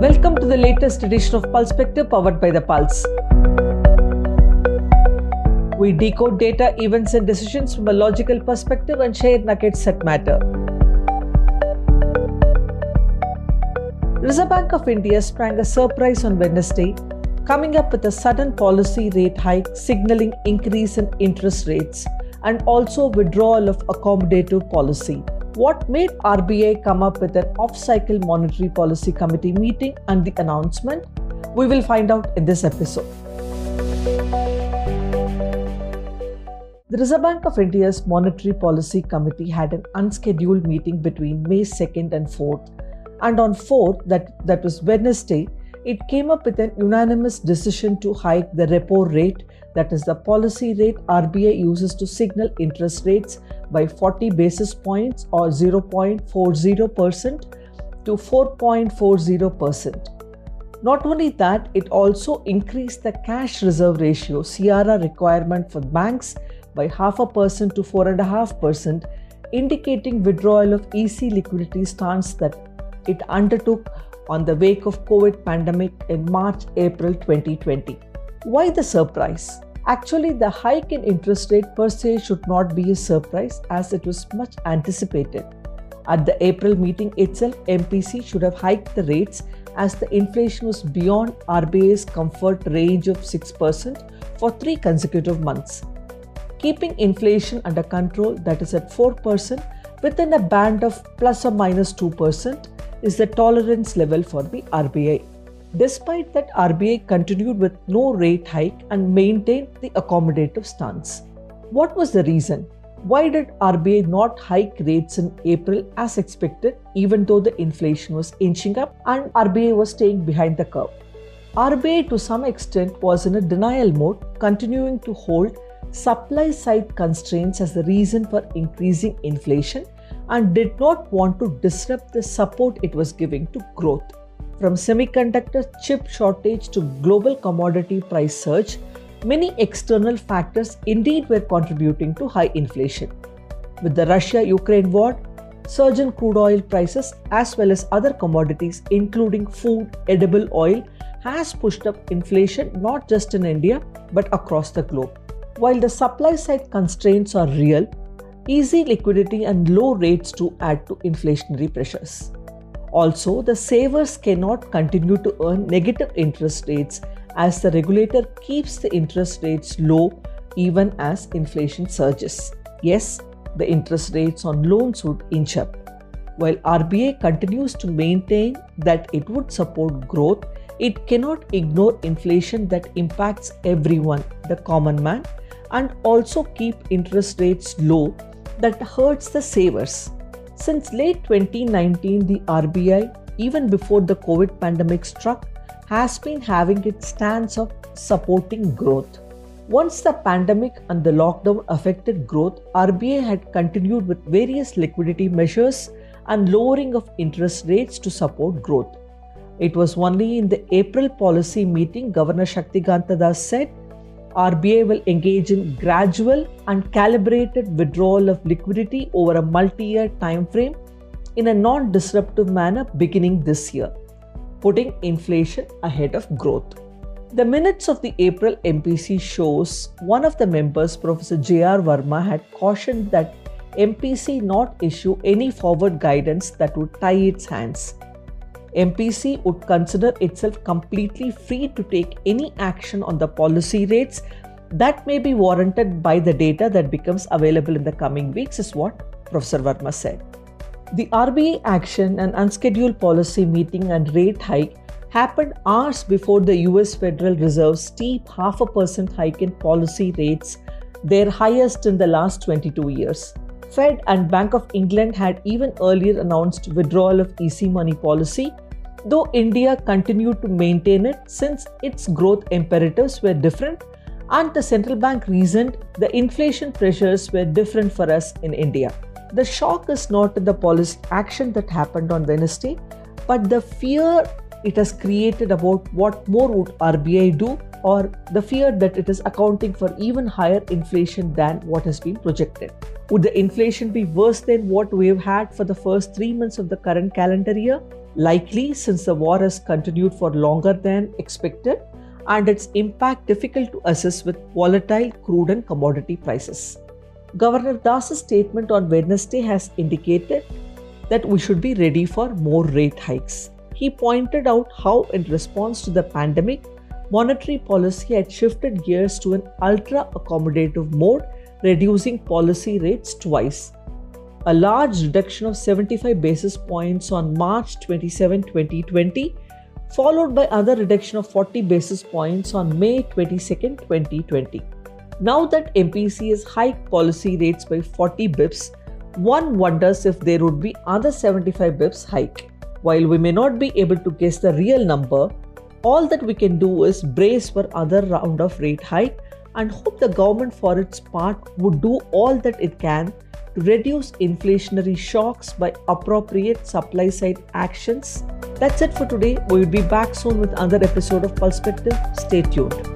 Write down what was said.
Welcome to the latest edition of Pulsepective powered by The Pulse. We decode data, events, and decisions from a logical perspective and share nuggets that matter. Reserve Bank of India sprang a surprise on Wednesday, coming up with a sudden policy rate hike signaling increase in interest rates and also withdrawal of accommodative policy. What made RBI come up with an off cycle monetary policy committee meeting and the announcement? We will find out in this episode. The Reserve Bank of India's Monetary Policy Committee had an unscheduled meeting between May 2nd and 4th, and on 4th, that, that was Wednesday, it came up with an unanimous decision to hike the repo rate, that is the policy rate RBI uses to signal interest rates by 40 basis points or 0.40% to 4.40%. Not only that, it also increased the cash reserve ratio CRR requirement for banks by half a percent to 4.5%, indicating withdrawal of easy liquidity stance that it undertook on the wake of COVID pandemic in March April 2020. Why the surprise? Actually, the hike in interest rate per se should not be a surprise as it was much anticipated. At the April meeting itself, MPC should have hiked the rates as the inflation was beyond RBI's comfort range of 6% for three consecutive months. Keeping inflation under control, that is at 4%, within a band of plus or minus 2%, is the tolerance level for the RBI. Despite that, RBI continued with no rate hike and maintained the accommodative stance. What was the reason? Why did RBI not hike rates in April as expected, even though the inflation was inching up and RBI was staying behind the curve? RBI, to some extent, was in a denial mode, continuing to hold supply side constraints as the reason for increasing inflation and did not want to disrupt the support it was giving to growth. From semiconductor chip shortage to global commodity price surge, many external factors indeed were contributing to high inflation. With the Russia Ukraine war, surge in crude oil prices as well as other commodities, including food, edible oil, has pushed up inflation not just in India but across the globe. While the supply side constraints are real, easy liquidity and low rates to add to inflationary pressures. Also, the savers cannot continue to earn negative interest rates as the regulator keeps the interest rates low even as inflation surges. Yes, the interest rates on loans would inch up. While RBI continues to maintain that it would support growth, it cannot ignore inflation that impacts everyone, the common man, and also keep interest rates low that hurts the savers. Since late 2019, the RBI, even before the COVID pandemic struck, has been having its stance of supporting growth. Once the pandemic and the lockdown affected growth, RBI had continued with various liquidity measures and lowering of interest rates to support growth. It was only in the April policy meeting Governor Shaktikanta Das said RBI will engage in gradual and calibrated withdrawal of liquidity over a multi-year time frame in a non-disruptive manner beginning this year, putting inflation ahead of growth. The minutes of the April MPC shows one of the members, Professor J.R. Varma, had cautioned that MPC not issue any forward guidance that would tie its hands. MPC would consider itself completely free to take any action on the policy rates that may be warranted by the data that becomes available in the coming weeks, is what Professor Varma said. The RBI action and unscheduled policy meeting and rate hike happened hours before the US Federal Reserve's steep half a percent hike in policy rates, their highest in the last 22 years. Fed and Bank of England had even earlier announced withdrawal of easy money policy though India continued to maintain it since its growth imperatives were different and the central bank reasoned the inflation pressures were different for us in India. The shock is not the policy action that happened on Wednesday, but the fear it has created about what more would RBI do or the fear that it is accounting for even higher inflation than what has been projected. Would the inflation be worse than what we have had for the first three months of the current calendar year? Likely since the war has continued for longer than expected and its impact difficult to assess with volatile crude and commodity prices. Governor Das's statement on Wednesday has indicated that we should be ready for more rate hikes. He pointed out how, in response to the pandemic, monetary policy had shifted gears to an ultra accommodative mode, reducing policy rates twice. A large reduction of 75 basis points on March 27, 2020, followed by other reduction of 40 basis points on May 22, 2020. Now that MPC has hiked policy rates by 40 bips, one wonders if there would be other 75 bips hike. While we may not be able to guess the real number, all that we can do is brace for other round of rate hike and hope the government for its part would do all that it can to reduce inflationary shocks by appropriate supply side actions. That's it for today. We'll be back soon with another episode of Perspective. Stay tuned.